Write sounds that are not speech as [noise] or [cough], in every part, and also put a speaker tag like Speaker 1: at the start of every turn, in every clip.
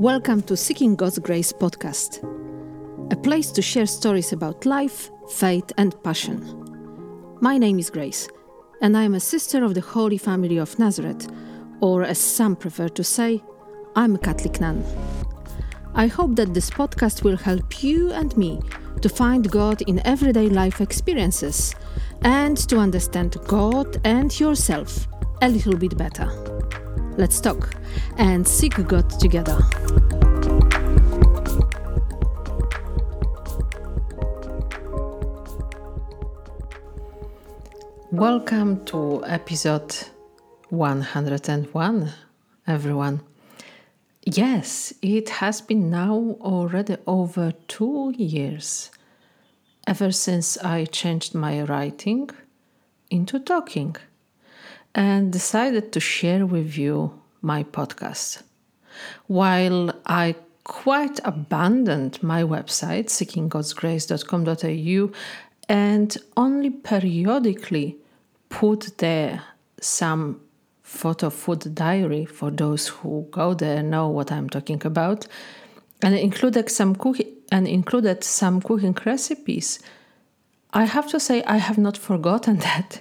Speaker 1: Welcome to Seeking God's Grace podcast, a place to share stories about life, faith, and passion. My name is Grace, and I am a sister of the Holy Family of Nazareth, or as some prefer to say, I'm a Catholic nun. I hope that this podcast will help you and me to find God in everyday life experiences and to understand God and yourself a little bit better. Let's talk and seek God together. Welcome to episode 101, everyone. Yes, it has been now already over two years ever since I changed my writing into talking and decided to share with you my podcast. While I quite abandoned my website, seekinggodsgrace.com.au, and only periodically put there some photo food diary for those who go there know what I'm talking about, and included some cooking and included some cooking recipes. I have to say I have not forgotten [laughs] that,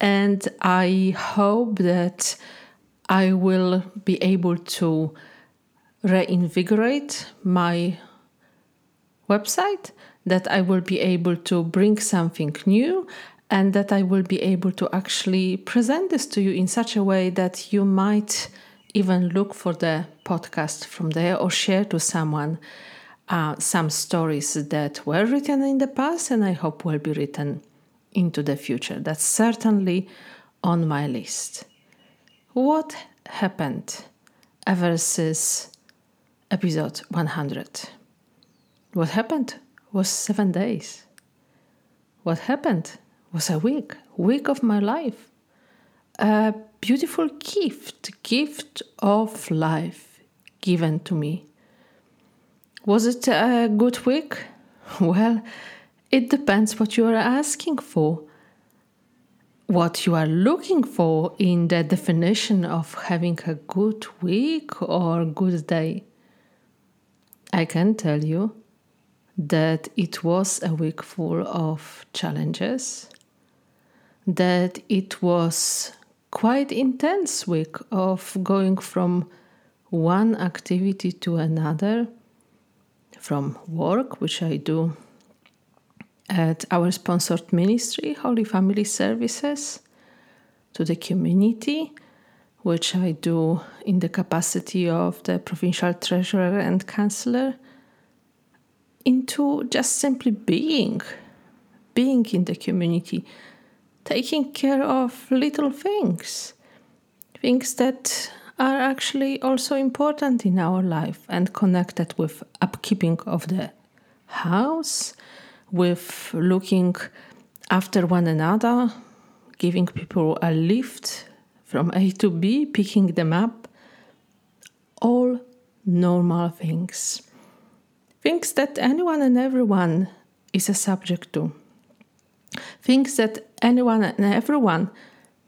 Speaker 1: and I hope that I will be able to reinvigorate my website, that I will be able to bring something new, and that I will be able to actually present this to you in such a way that you might even look for the podcast from there or share to someone uh, some stories that were written in the past and I hope will be written into the future. That's certainly on my list. What happened ever since episode 100? What happened was seven days. What happened was a week, week of my life. A beautiful gift, gift of life given to me. Was it a good week? [laughs] Well, it depends what you are asking for what you are looking for in the definition of having a good week or good day. I can tell you that it was a week full of challenges, that it was quite intense week of going from one activity to another, from work, which I do at our sponsored ministry, Holy Family Services, to the community, which I do in the capacity of the provincial treasurer and councillor, into just simply being, being in the community, taking care of little things, things that are actually also important in our life and connected with upkeeping of the house with looking after one another, giving people a lift from A to B, picking them up. All normal things. Things that anyone and everyone is a subject to. Things that anyone and everyone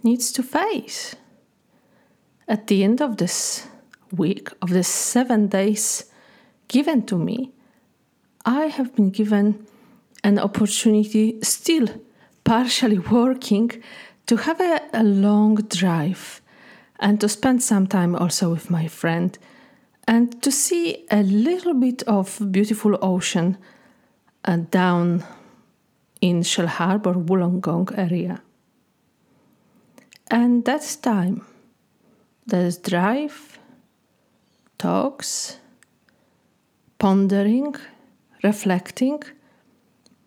Speaker 1: needs to face. At the end of this week, of the seven days given to me, I have been given an opportunity, still partially working, to have a, a long drive and to spend some time also with my friend and to see a little bit of beautiful ocean uh, down in Shellharbour, Wollongong area. And that's time. There's drive, talks, pondering, reflecting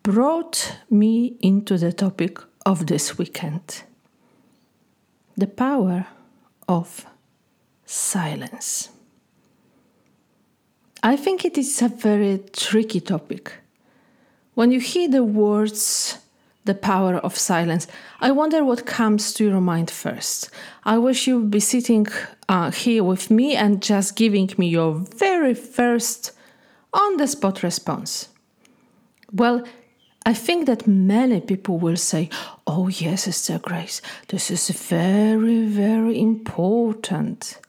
Speaker 1: brought me into the topic of this weekend the power of silence. I think it is a very tricky topic. When you hear the words, the power of silence, I wonder what comes to your mind first. I wish you would be sitting uh, here with me and just giving me your very first on the spot response. Well, I think that many people will say, Oh, yes, Sister Grace, this is very, very important.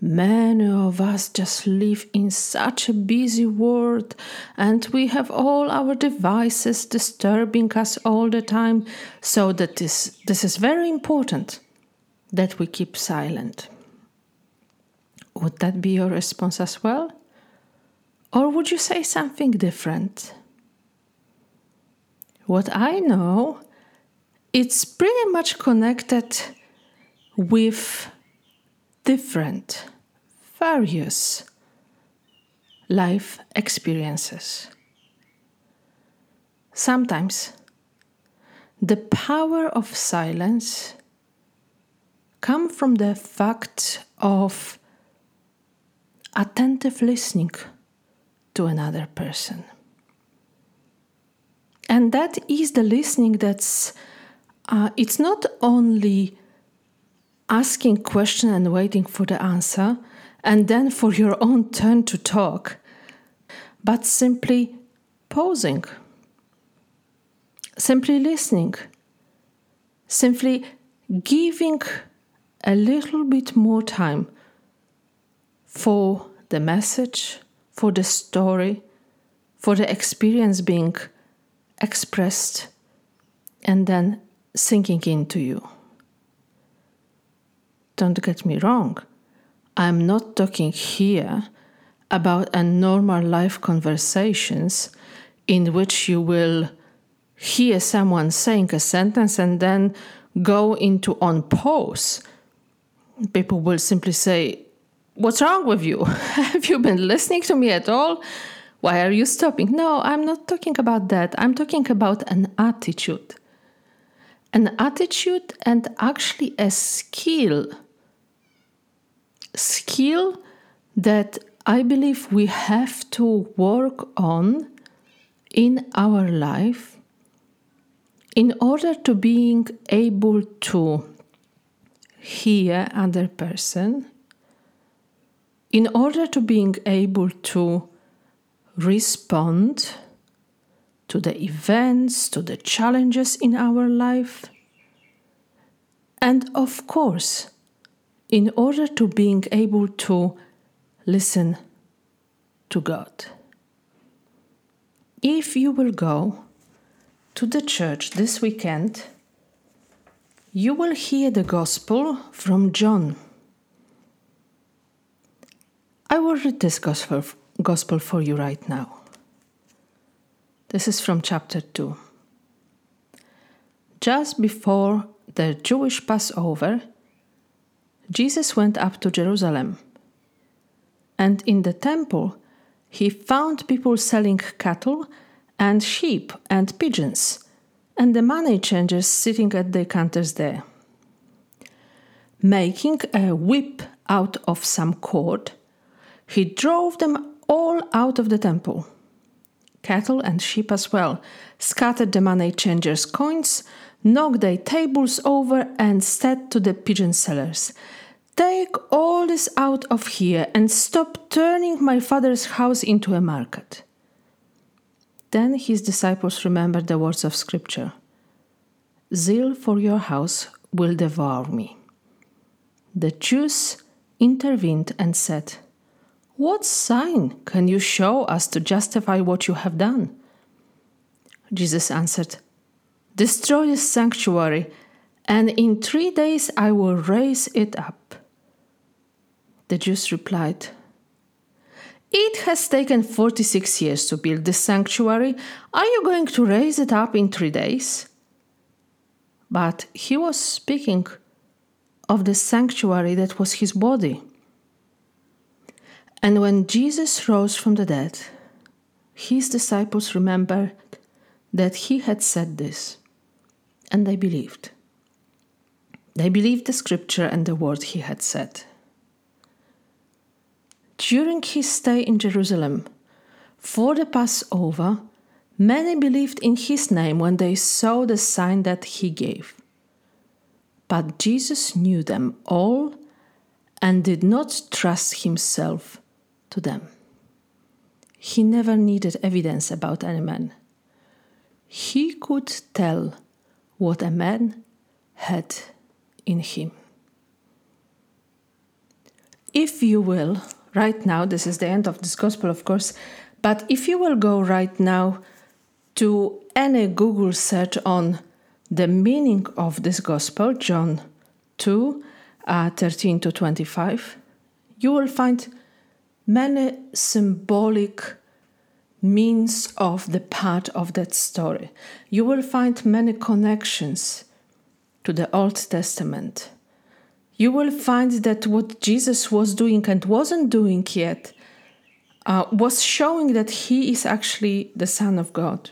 Speaker 1: Many of us just live in such a busy world and we have all our devices disturbing us all the time, so that this, this is very important that we keep silent. Would that be your response as well? Or would you say something different? What I know, it's pretty much connected with different, various life experiences. Sometimes the power of silence come from the fact of attentive listening to another person. And that is the listening that's uh, it's not only asking question and waiting for the answer and then for your own turn to talk but simply pausing simply listening simply giving a little bit more time for the message for the story for the experience being expressed and then sinking into you don't get me wrong. I'm not talking here about a normal life conversations in which you will hear someone saying a sentence and then go into on pause. People will simply say, What's wrong with you? [laughs] Have you been listening to me at all? Why are you stopping? No, I'm not talking about that. I'm talking about an attitude. An attitude and actually a skill skill that I believe we have to work on in our life in order to being able to hear other person in order to being able to respond to the events to the challenges in our life and of course in order to being able to listen to God. If you will go to the church this weekend, you will hear the gospel from John. I will read this gospel, gospel for you right now. This is from chapter 2. Just before the Jewish Passover, Jesus went up to Jerusalem. And in the temple, he found people selling cattle and sheep and pigeons, and the money changers sitting at the counters there. Making a whip out of some cord, he drove them all out of the temple. Cattle and sheep as well, scattered the money changers' coins, knocked their tables over, and said to the pigeon sellers, Take all this out of here and stop turning my father's house into a market. Then his disciples remembered the words of Scripture Zeal for your house will devour me. The Jews intervened and said, What sign can you show us to justify what you have done? Jesus answered, Destroy this sanctuary, and in three days I will raise it up. The Jews replied, It has taken 46 years to build this sanctuary. Are you going to raise it up in three days? But he was speaking of the sanctuary that was his body. And when Jesus rose from the dead, his disciples remembered that he had said this, and they believed. They believed the scripture and the word he had said. During his stay in Jerusalem for the Passover, many believed in his name when they saw the sign that he gave. But Jesus knew them all and did not trust himself to them. He never needed evidence about any man. He could tell what a man had in him. if you will, right now, this is the end of this gospel, of course, but if you will go right now to any Google search on the meaning of this gospel, John 2 uh, 13 to 25, you will find many symbolic means of the part of that story. You will find many connections to the Old Testament. You will find that what Jesus was doing and wasn't doing yet uh, was showing that he is actually the Son of God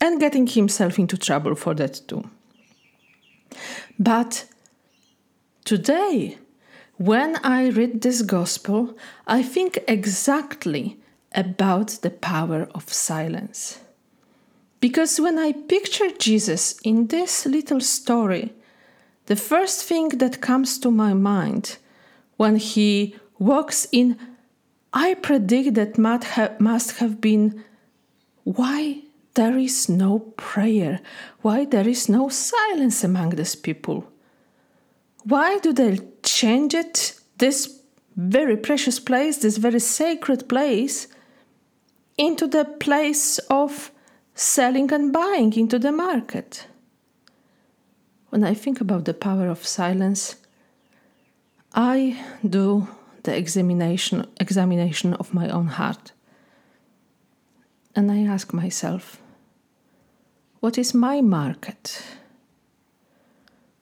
Speaker 1: and getting himself into trouble for that too. But today, when I read this gospel, I think exactly about the power of silence. Because when I picture Jesus in this little story, the first thing that comes to my mind when he walks in, I predict that must have been why there is no prayer, why there is no silence among these people. Why do they change it, this very precious place, this very sacred place, into the place of selling and buying into the market. When I think about the power of silence, I do the examination examination of my own heart. And I ask myself, what is my market?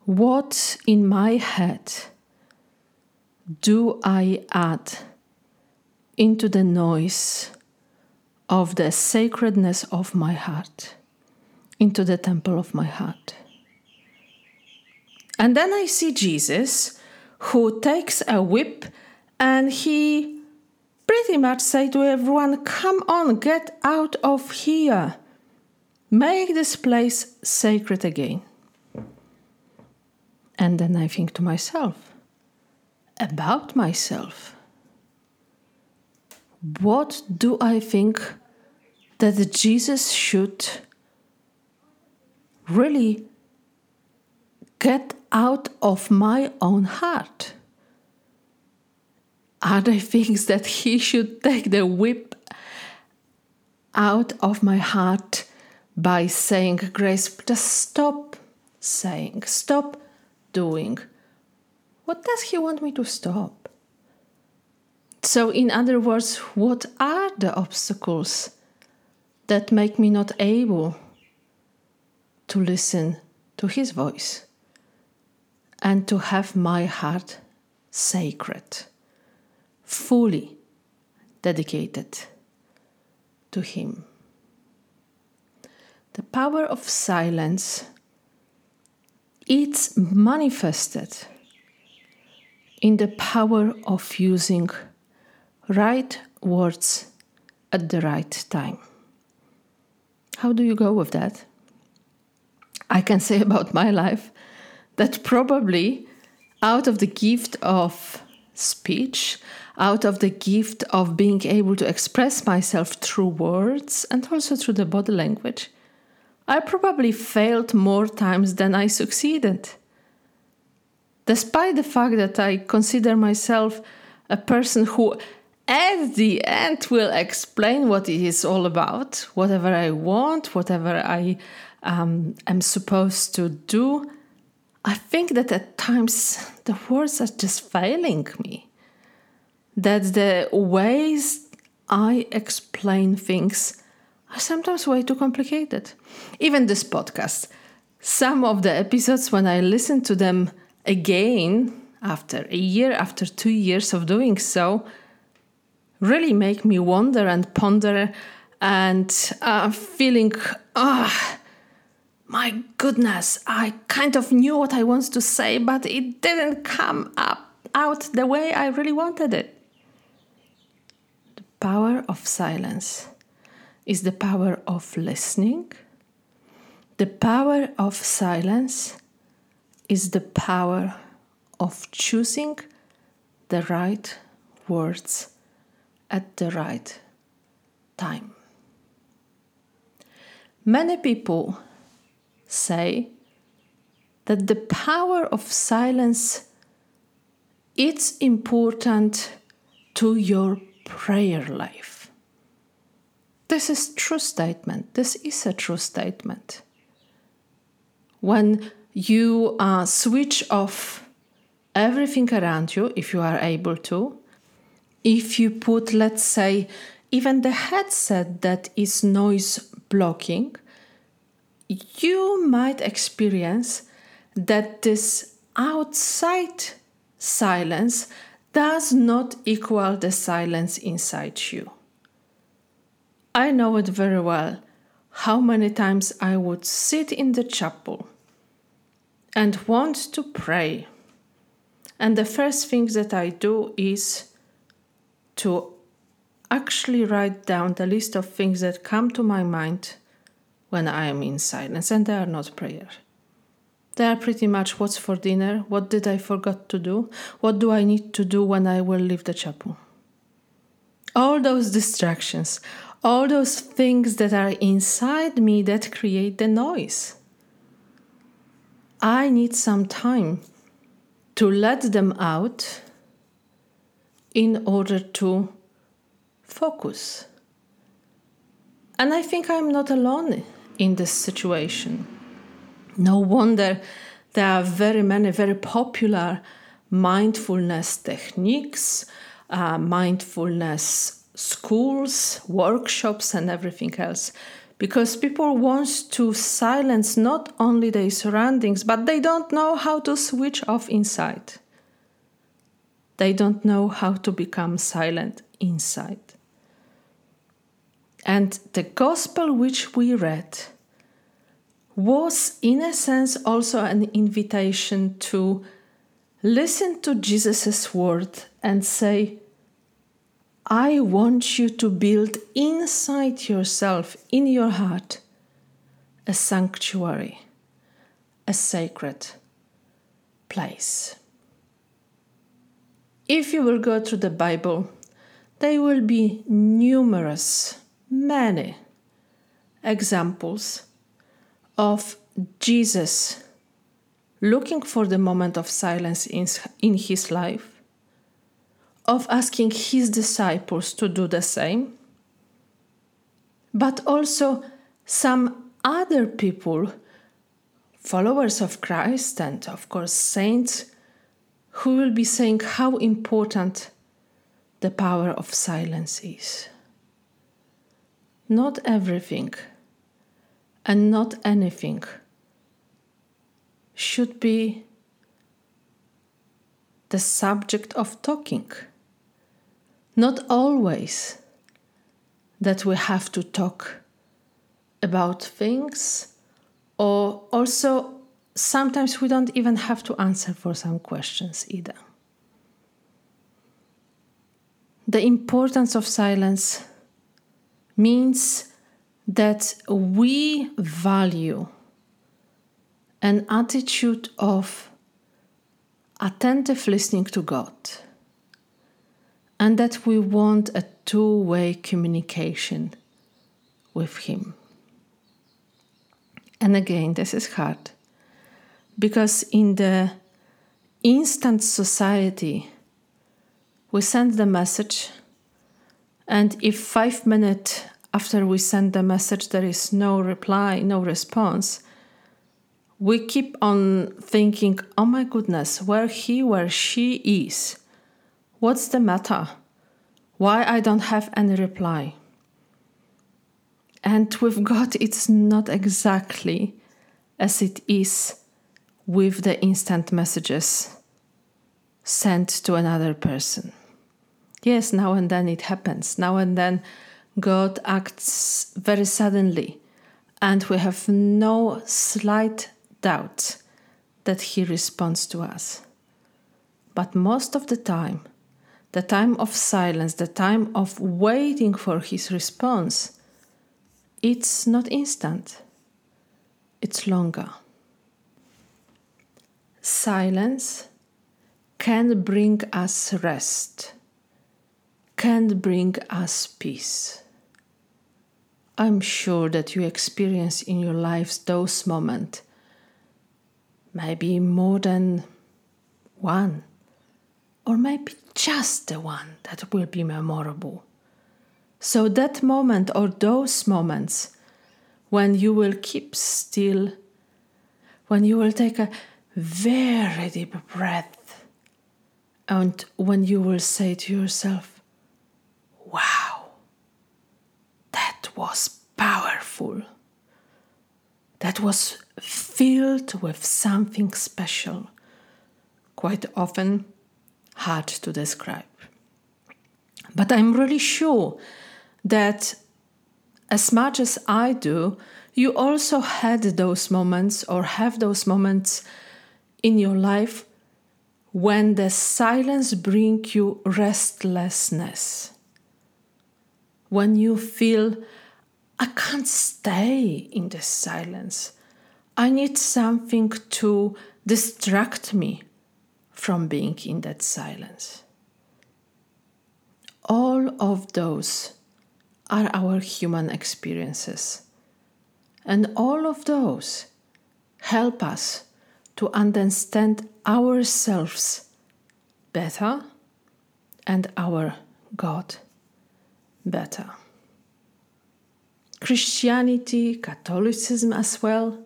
Speaker 1: What in my head do I add into the noise of the sacredness of my heart into the temple of my heart. And then I see Jesus who takes a whip and he pretty much say to everyone, Come on, get out of here. Make this place sacred again. And then I think to myself, about myself what do I think that Jesus should really get out of my own heart? Are there [laughs] things that he should take the whip out of my heart by saying, Grace, just stop saying, stop doing? What does he want me to stop? So, in other words, what are the obstacles that make me not able to listen to His voice and to have my heart sacred, fully dedicated to Him? The power of silence it's manifested in the power of using right words at the right time. How do you go with that? I can say [laughs] about my life that probably out of the gift of speech, out of the gift of being able to express myself through words and also through the body language, I probably failed more times than I succeeded. Despite the fact that I consider myself a person who at the end will explain what it is all about, whatever I want, whatever I um, am supposed to do. I think that at times the words are just failing me. That the ways I explain things are sometimes way too complicated. Even this podcast, some of the episodes, when I listen to them again after a year, after two years of doing so, really make me wonder and ponder and uh, feeling, ah, oh, my goodness, I kind of knew what I wanted to say, but it didn't come up out the way I really wanted it. The power of silence is the power of listening. The power of silence is the power of choosing the right words at the right time. Many people say that the power of silence it's important to your prayer life. This is true statement. This is a true statement. When you uh, switch off everything around you, if you are able to, if you put, let's say, even the headset that is noise blocking, you might experience that this outside silence does not equal the silence inside you. I know it very well how many times I would sit in the chapel and want to pray. And the first thing that I do is to actually write down the list of things that come to my mind when I am in silence, and they are not prayer. They are pretty much what's for dinner, what did I forget to do, what do I need to do when I will leave the chapel. All those distractions, all those things that are inside me that create the noise. I need some time to let them out in order to focus. And I think I'm not alone in this situation. No wonder there are very many very popular mindfulness techniques, uh, mindfulness schools, workshops, and everything else. Because people want to silence not only their surroundings, but they don't know how to switch off inside. They don't know how to become silent inside. And the gospel which we read was, in a sense, also an invitation to listen to Jesus' word and say, I want you to build inside yourself, in your heart, a sanctuary, a sacred place. If you will go through the Bible, there will be numerous, many examples of Jesus looking for the moment of silence in, in his life, of asking his disciples to do the same, but also some other people, followers of Christ and of course saints, who will be saying how important the power of silence is. Not everything and not anything should be the subject of talking. Not always that we have to talk about things, or also sometimes we don't even have to answer for some questions either. The importance of silence means that we value an attitude of attentive listening to God and that we want a two way communication with Him. And again, this is hard because in the instant society, we send the message, and if five minutes after we send the message there is no reply, no response, we keep on thinking, oh my goodness, where he, where she is. What's the matter? Why I don't have any reply? And with God, it's not exactly as it is with the instant messages sent to another person. Yes, now and then it happens. Now and then God acts very suddenly, and we have no slight doubt that He responds to us. But most of the time, the time of silence, the time of waiting for His response, it's not instant, it's longer. Silence can bring us rest, can bring us peace. I'm sure that you experience in your lives those moments, maybe more than one, or maybe just the one that will be memorable. So, that moment or those moments when you will keep still, when you will take a very deep breath, and when you will say to yourself, Wow, that was powerful. That was filled with something special, quite often hard to describe. But I'm really sure that as much as I do, you also had those moments or have those moments in your life when the silence brings you restlessness. When you feel, I can't stay in this silence. I need something to distract me from being in that silence. All of those are our human experiences. And all of those help us to understand ourselves better and our God better. Christianity, Catholicism as well,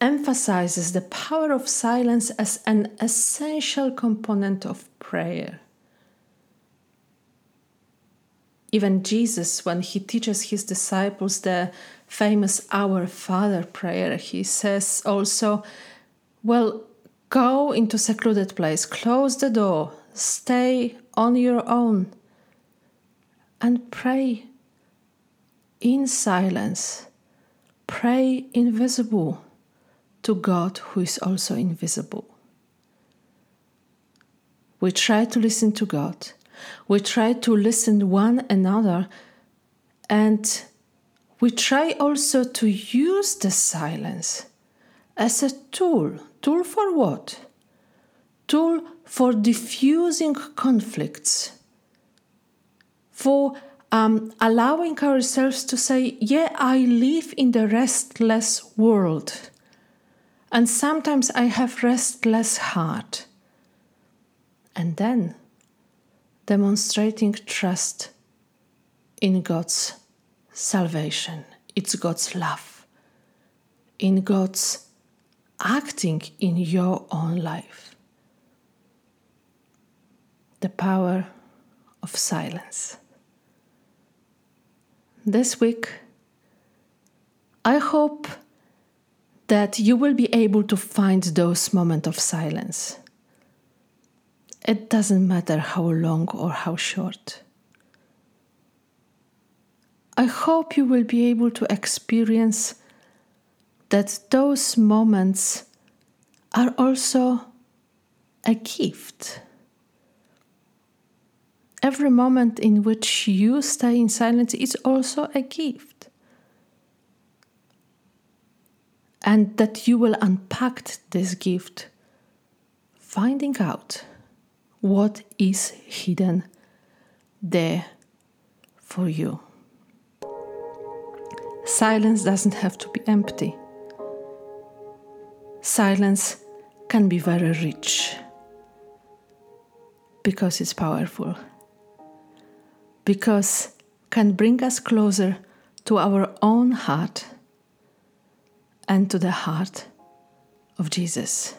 Speaker 1: emphasizes the power of silence as an essential component of prayer. Even Jesus, when he teaches his disciples the famous Our Father prayer, he says also, Well, go into secluded place, close the door, stay on your own, and pray in silence. Pray invisible to God who is also invisible. We try to listen to God. We try to listen one another and we try also to use the silence as a tool. Tool for what? Tool for diffusing conflicts, for um, allowing ourselves to say, Yeah, I live in the restless world. And sometimes I have restless heart. And then demonstrating trust in God's salvation, it's God's love, in God's acting in your own life. The power of silence. This week, I hope that you will be able to find those moments of silence. It doesn't matter how long or how short. I hope you will be able to experience that those moments are also a gift. Every moment in which you stay in silence is also a gift. And that you will unpack this gift, finding out what is hidden there for you. Silence doesn't have to be empty. Silence can be very rich because it's powerful, because can bring us closer to our own heart and to the heart of Jesus,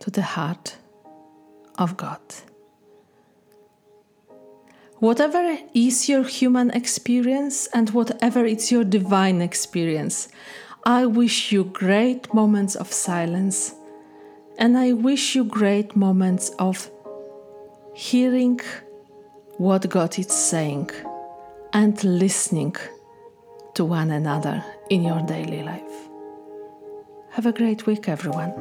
Speaker 1: to the heart of God. Whatever is your human experience and whatever is your divine experience, I wish you great moments of silence and I wish you great moments of hearing what God is saying and listening to one another in your daily life. Have a great week, everyone.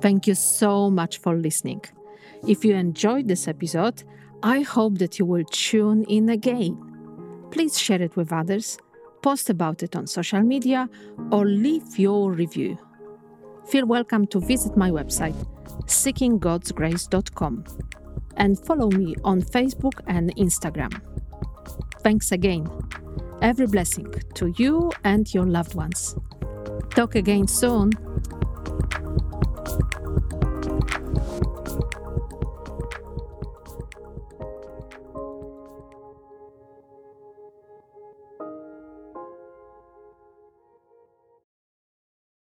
Speaker 2: Thank you so much for listening. If you enjoyed this episode, I hope that you will tune in again. Please share it with others, post about it on social media, or leave your review. Feel welcome to visit my website, seekinggodsgrace.com, and follow me on Facebook and Instagram. Thanks again. Every blessing to you and your loved ones. Talk again soon.